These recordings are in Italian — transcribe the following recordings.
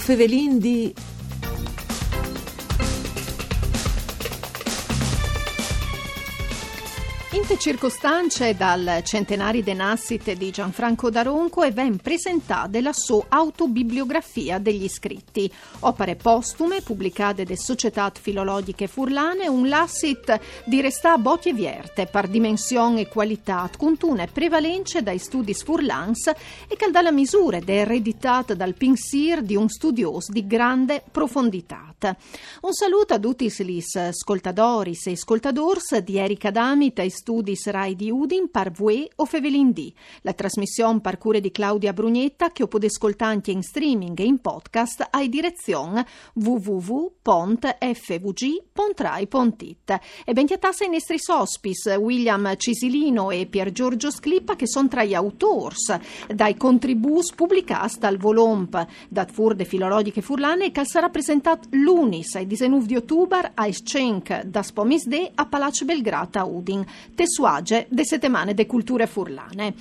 Fevelin di Inte circostanze dal centenari de nascite di Gianfranco Daronco e ben presentata la sua autobibliografia degli scritti, opere postume pubblicate da Società Filologiche Furlane, un lassit di restà botti e vierte per dimensione e qualità, contune prevalenze dai studi furlans e che dalla misura eredità dal pinsir di un studioso di grande profondità. Un saluto a tutti gli ascoltadoris e ascoltadors di Erika Damit e studi Rai di Udin par Vue o Fevelin D. La trasmissione par cure di Claudia Brugnetta che potete ascoltare in streaming e in podcast ai direzione www.fvg.rai.it. E bentiatassa i nostri sospis William Cisilino e Pier Giorgio Sclippa che sono tra gli autori dai contribus pubblicati dal Volomp dat Fur de Filologiche Furlane che sarà presentato lunis ai 19 di ottobre a Schenk da Spomisde a Palazzo Belgrata Udin tessuage de settimane de culture furlane.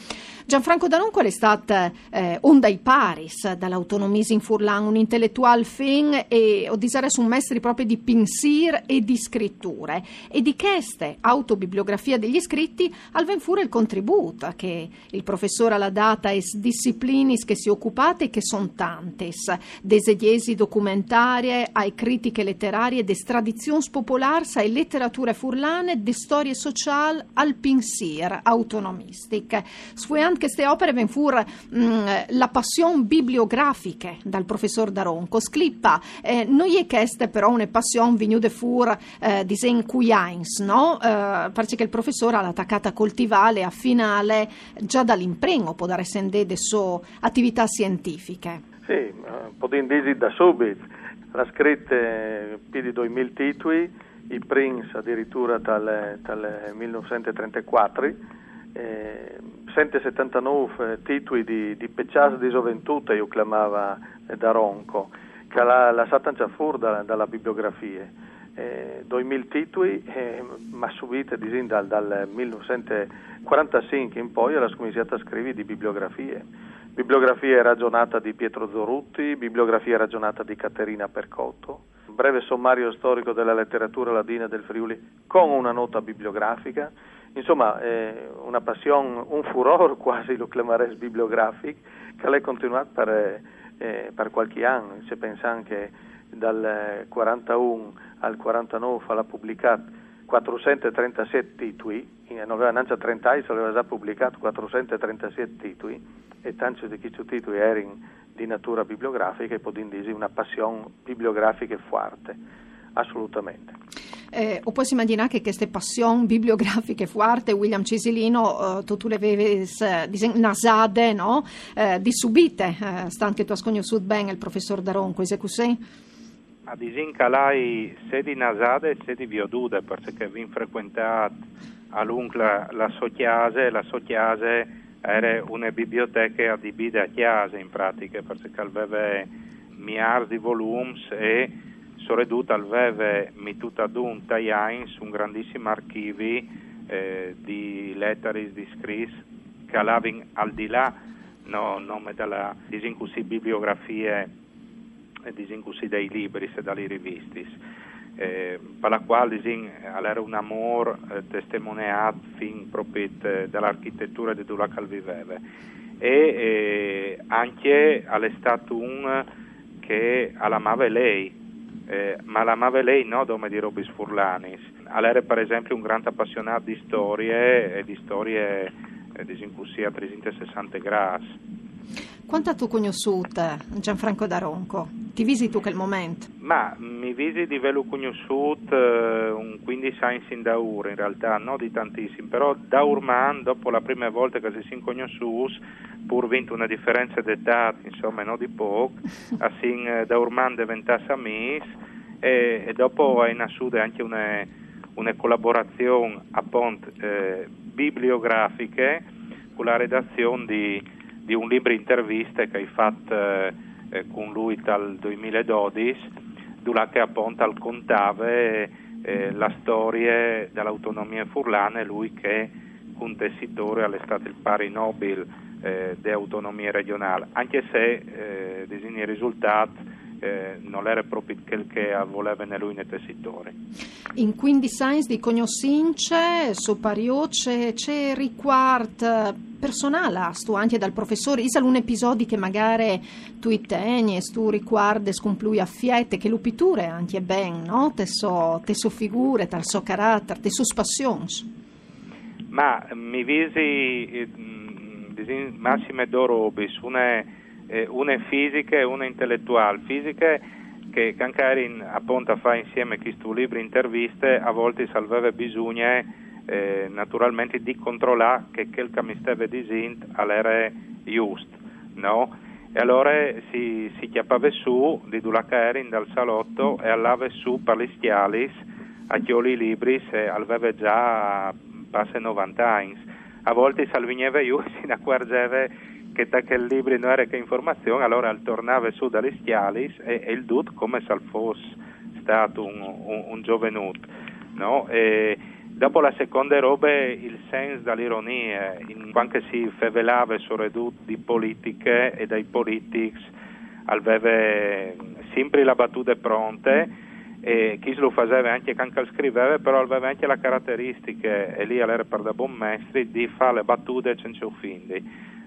Gianfranco Danunco è stato eh, onda i paris dall'autonomismo in Furlan, un intellettuale fin e ho disare un mestri proprio di pinsir e di scritture. E di queste autobibliografia degli scritti al venfure il contributo che il professore alla data es disciplinis che si occupate che sono tantes, desediesi documentarie, ai critiche letterarie, de tradizioni popolari, ai letterature furlane, de storie sociali, al pinsir autonomistic. Sfueant queste opere ben fur mh, mm, la passione bibliografiche dal professor Daronco. Sclippa, eh, noi è queste però una passione venuta fur eh, disen cuiains, no? Eh, perché il professore ha l'attaccata a coltivare a finale già dall'imprego può dare sende de sue attività scientifiche. Sì, potrei dire da subito. Ha scritto più di 2000 titoli, i Prince addirittura dal 1934. Eh, 179 titoli di, di peccias di gioventù, io chiamava eh, da Ronco, che la, la Satancia furda dalla bibliografia. Eh, 2000 titoli, eh, ma subito dal, dal 1945 in poi era cominciata a scrivere di bibliografie. Bibliografia ragionata di Pietro Zorutti, bibliografia ragionata di Caterina Percotto, breve sommario storico della letteratura ladina del Friuli con una nota bibliografica, insomma eh, una passione, un furore quasi lo chiamerei bibliografico che ha continuato per, eh, per, qualche anno, se pensa anche dal 41 al 49 ha pubblicato 437 titoli, non aveva neanche 30 anni, aveva già pubblicato 437 titoli e tanti di questi titoli erano di natura bibliografica e potendo dire una passione bibliografica forte, assolutamente. Eh, o puoi immaginare che queste passioni bibliografiche forti, William Cisilino, eh, tu, tu le avevi eh, nasade, no? Eh, di subite, eh, sta anche tu ascogno sud ben il professor Daronco, è così? A disin calai sedi nasade e sedi viodude, perché vi frequentate a lungo la, la sua chiase, la sua chiase era una biblioteca adibita a chiesa in pratica, perché aveva miliardi di volumi e Soreduta aveva messo ad un tagliains un grandissimo archivio eh, di lettere di scritti che avevano al di là no, nome della disincussi bibliografie e disincussi dei libri e dalle riviste eh, per la quale era un amore eh, testimoniato fin proprio dell'architettura di dove viveva e eh, anche stato un che l'amava lei eh, ma l'amava lei no come di Robis Furlanis. Era per esempio un grande appassionato di storie e di storie eh, disincussi a 360 gradi. Quanto tu conosciuto Gianfranco Daronco? Ti visiti quel momento? Ma mi visiti di velo conosciuto eh, un 15 anni in da ora, in realtà, non di tantissimi, però da Urman, dopo la prima volta che si sono conosciuti, pur vinto una differenza d'età, insomma, non di poco, assim eh, da Urman diventasse amici e, e, dopo è nasciuta anche una, una collaborazione appunto eh, bibliografiche con la redazione di di un libro interviste che hai fatto eh, con lui dal 2012, dove appunto contava eh, la storia dell'autonomia furlana lui che un tessitore stato il pari Nobel eh, di autonomia regionale, anche se eh, i risultati eh, non era proprio quel che voleva lui nei settori. In quindi science di cognoscenze superiore c'è riguardo personale stu anche dal professore isa un episodio che magari tu teni tu riguardi scomplui a fiette che lupiture anche ben no? te so, te so figure te so carattere te so passioni ma mi visi eh, massime dorobis una eh, una è fisica e una intellettuale. Fisica che Cancarin appunto fa insieme a questo libro interviste, a volte salvava bisogno eh, naturalmente di controllare che quel che mi stava dicendo era giusto, no? E allora si, si chiappava su di Dulacarin dal salotto e allava su per gli stialis a chioli libri se aveva già passe 90 anni. A volte salvigneva io e si accorgeva che da quel libro non era che informazione, allora tornava su dalle stialis e, e il dut come se fosse stato un, un, un giovenuto. No? dopo la seconda roba il senso dell'ironia, in quanto si fevelava su redut di politiche e dai politics, aveva sempre la battuta pronta e chi lo faceva anche quando scriveva, però aveva anche la caratteristica, e lì era per da buon maestri, di fare le battute senza offendere.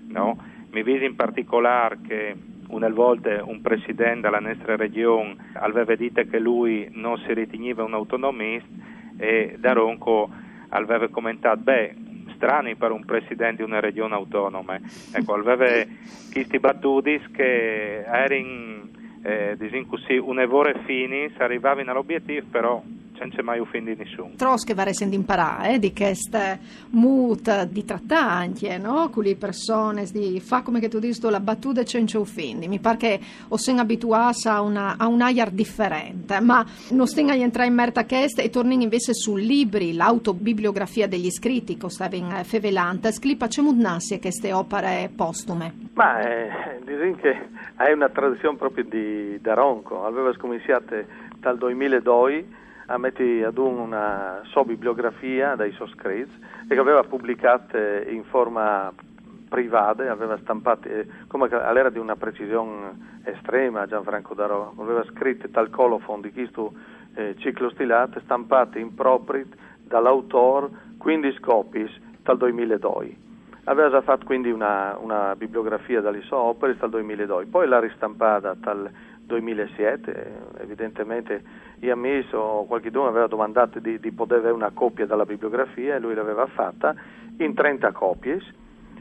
No? Mi visi in particolare che una volta un presidente della nostra regione aveva detto che lui non si riteneva un autonomista e Daronco aveva commentato, beh, strani per un presidente di una regione autonoma. Ecco, aveva questi battuti che erano, eh, così, un'evore fini, si arrivavano all'obiettivo, però senza mai offendere nessuno. Tros va essendo imparare eh, di queste mut di trattare no? con le persone, di fa come che tu dici la battuta senza offendi. Mi pare che ho siamo abituati a, una, a un air differente, ma non stiamo a entrare in merda queste e torniamo invece su libri, l'autobibliografia degli scritti che stava in fevelante. Sclipa c'è mudnassi queste opere postume? Ma eh, direi che è una tradizione proprio di Daronco, aveva scominciato dal 2002 a mettere ad una sua bibliografia dai suoi e che aveva pubblicato in forma privata, aveva stampato, come all'era di una precisione estrema Gianfranco Darò, aveva scritto tal colofon di questo eh, ciclo stilato, stampate in proprio dall'autore 15 copies dal 2002. Aveva già fatto quindi una, una bibliografia dalle sue opere dal 2002, poi l'ha ristampata dal 2007, evidentemente io ammesso o qualcuno aveva domandato di, di, poter avere una copia della bibliografia e lui l'aveva fatta in 30 copie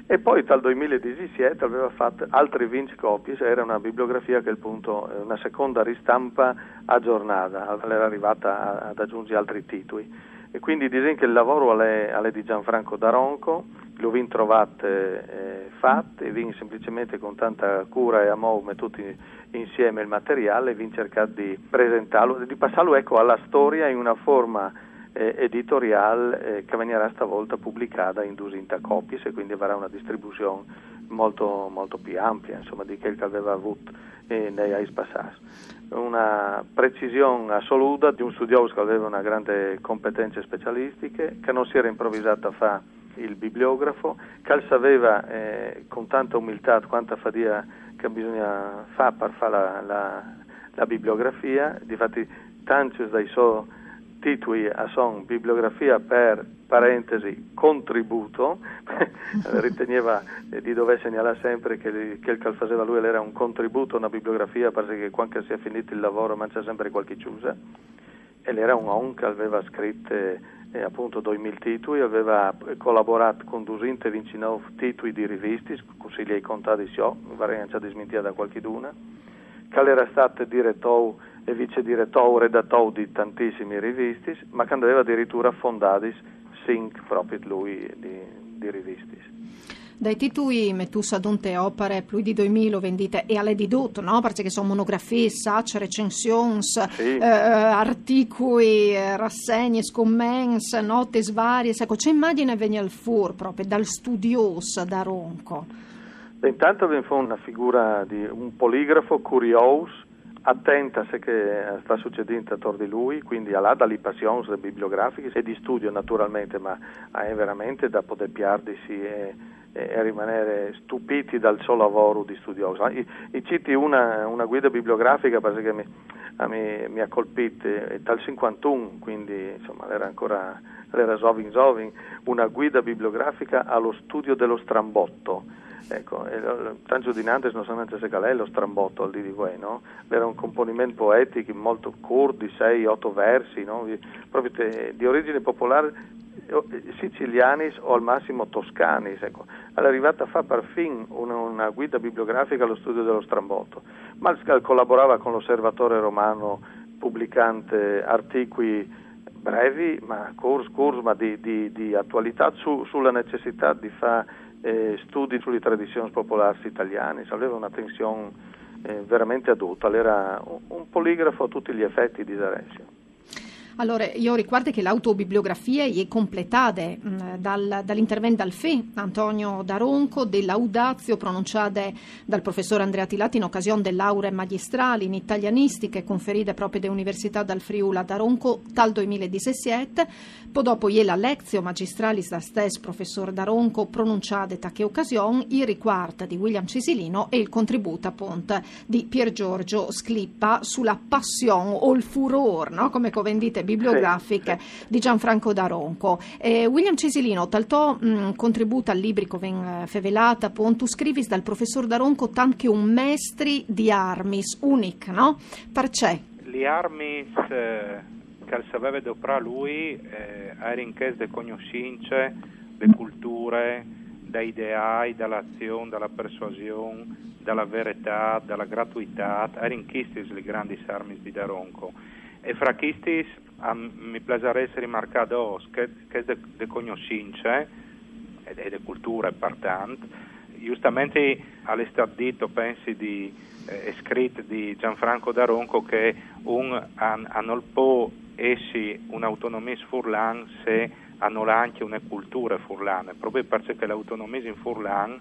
e poi dal 2017 aveva fatto altre 20 copie, era una bibliografia che al punto, una seconda ristampa aggiornata, era arrivata ad aggiungere altri titoli e quindi dicono che il lavoro è, di Gianfranco Daronco, lo vin trovate eh, fatto e vin semplicemente con tanta cura e amore tutti insieme il materiale, vin cercato di presentarlo, di passarlo ecco, alla storia in una forma eh, editoriale eh, che venirà stavolta pubblicata in 200 copie e quindi avrà una distribuzione molto, molto più ampia insomma, di quel che aveva avuto eh, nei anni passati una precisione assoluta di un studioso che aveva una grande competenze specialistiche, che non si era improvvisato a fare il bibliografo, che sapeva eh, con tanta umiltà quanta fatica che bisogna fare per fare la, la, la bibliografia, difatti tanti dai suoi titoli sono bibliografia per parentesi contributo, riteneva eh, di dover segnalare sempre che quel che faceva lui era un contributo, una bibliografia, perché quando si è finito il lavoro mangia sempre qualche chiusa, e era un on che aveva scritto eh, appunto 2000 titoli, aveva collaborato con 229 titoli di riviste, così li hai contati, so, mi pare che ci smentita da qualcheduna, che era stato direttore e vice direttore redattore di tantissimi rivisti, ma che aveva addirittura fondati sync proprio lui di, di rivisti. Dai titoli Metussa Donte opere più di 2000 vendite e alle di tutto, no? Perché sono monografie, sacce, recensioni, sì. eh, articoli, eh, rassegne, scommesse, note varie. Ecco, c'è immagine viene al fur proprio dal studioso da Ronco. Beh, intanto vi fa una figura di un poligrafo curioso attenta a se che sta succedendo attorno di lui, quindi ha dalle passioni bibliografiche e di studio naturalmente, ma è veramente da poter piardersi e, e rimanere stupiti dal suo lavoro di studioso. I, i citi una, una, guida bibliografica perché mi, mi, mi ha colpito dal 51, quindi insomma era ancora era Zovin Zovin, una guida bibliografica allo studio dello strambotto. Ecco, tanto di Nantes non sanno se è lo strambotto al di voi, no? Era un componimento poetico molto corto, di 6-8 versi, no? proprio te, di origine popolare siciliani o al massimo toscani. Ecco. È arrivata a fare per fin una, una, guida bibliografica allo studio dello Strambotto. Malscal collaborava con l'Osservatore Romano pubblicante articoli brevi, ma corsi, corsi ma di, di, di, attualità su, sulla necessità di fare eh, studi sulle tradizioni popolari italiane. Aveva una tensione eh, veramente adulta, era un, un poligrafo a tutti gli effetti di D'Alessio. Allora, io ricordo che l'autobibliografia è completata mm, dal, dall'intervento dal FE, Antonio Daronco, dell'audazio pronunciata dal professor Andrea Tilati in occasione dell'aure magistrali in italianistica conferite proprio dall'Università dal Friula Daronco tal 2017. Poi dopo è la lezione magistralis da stesso professor Daronco pronunciata da che occasione, il riguardo di William Cisilino e il contributo appunto di Pier Giorgio Sclippa sulla passione o il furor, no? come vendite bibliografiche sì, di Gianfranco Daronco. Eh, William Cesilino, taltò mh, contributo al librico ven fevelata, appunto, scrivis dal professor Daronco tanto un mestri di armis, unic, no? Perché? Gli armis eh, che sapeva doprà lui eh, erano in chiesa di conoscenze, le culture, da ideai, dall'azione, dalla persuasione, dalla verità, dalla gratuità, erano in le grandi armi di Daronco. E fra questi mi piacerebbe rimarcare che, che de, de conoscenze e de, de cultura partante, giustamente all'estate detto, pensi di eh, scritto di Gianfranco Daronco che un an, non può essere un'autonomia furlan se hanno anche una cultura furlana, proprio perché l'autonomia in furlan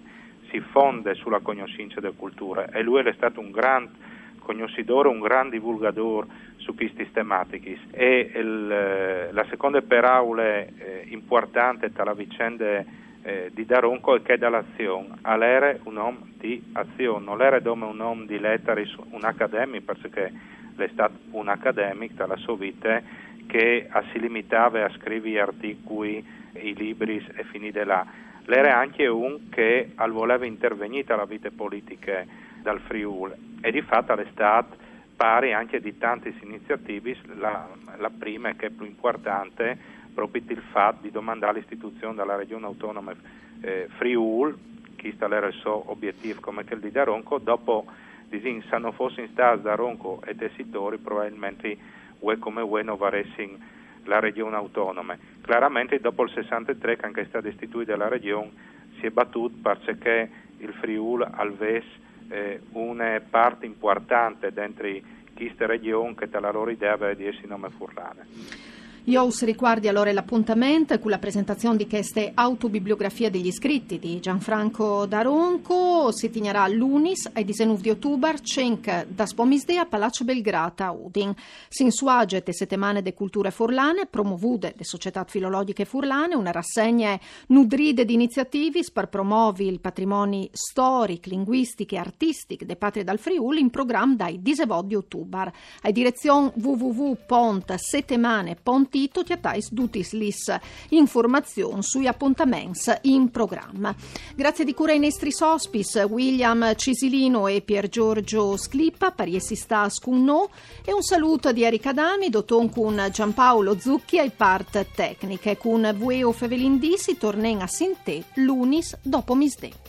si fonde sulla conoscenza delle culture e lui è stato un grande conoscitore, un gran divulgatore su queste tematiche. E il, eh, la seconda paraula eh, importante tra la vicenda eh, di Daronco è che dall'azione, all'era un uomo di azione, non era come un uomo di lettere, un accademico, perché è stato un accademico dalla sua vita che si limitava a scrivere articoli, i libri e finire là. L'era anche un che voleva intervenire alla vita politica dal Friuli e di fatto all'estate pari anche di tante iniziative, la, la prima e che è più importante proprio il fatto di domandare all'istituzione della regione autonoma eh, Friul, che era il suo obiettivo come quello di Daronco, dopo disin, se non fosse in stato Daronco e tessitori probabilmente UE come UE non varessero la regione autonoma. Chiaramente dopo il 63 che anche è stata istituita la regione si è battuto perché il Friul avesse eh, una parte importante dentro questa regione che la loro idea aveva di essere nome furlane. Io us riguardi allora l'appuntamento con la presentazione di queste autobibliografie degli iscritti di Gianfranco Daronco si tegnerà l'Unis ai 19 di ottobre cenc da spomisdea Palazzo Belgrata Udin. Si insuage te settimane de culture furlane promovute de società filologiche furlane una rassegna nudride di iniziativi per promuovi il patrimonio storico, linguistico e artistico de patrie dal Friuli in programma dai 19 di ottobre. A direzione www.pontsettemane.it Tito Tiatais Dutis Lis informazioni sui appuntamenti in programma. Grazie di cura ai nostri sospis William Cisilino e Pier Giorgio Sclippa, pariesi sta scunno e un saluto di Erika Dami, doton con Giampaolo Zucchi ai part tecniche, con Vueo Fevelindisi tornen a Sinte lunis dopo misdè.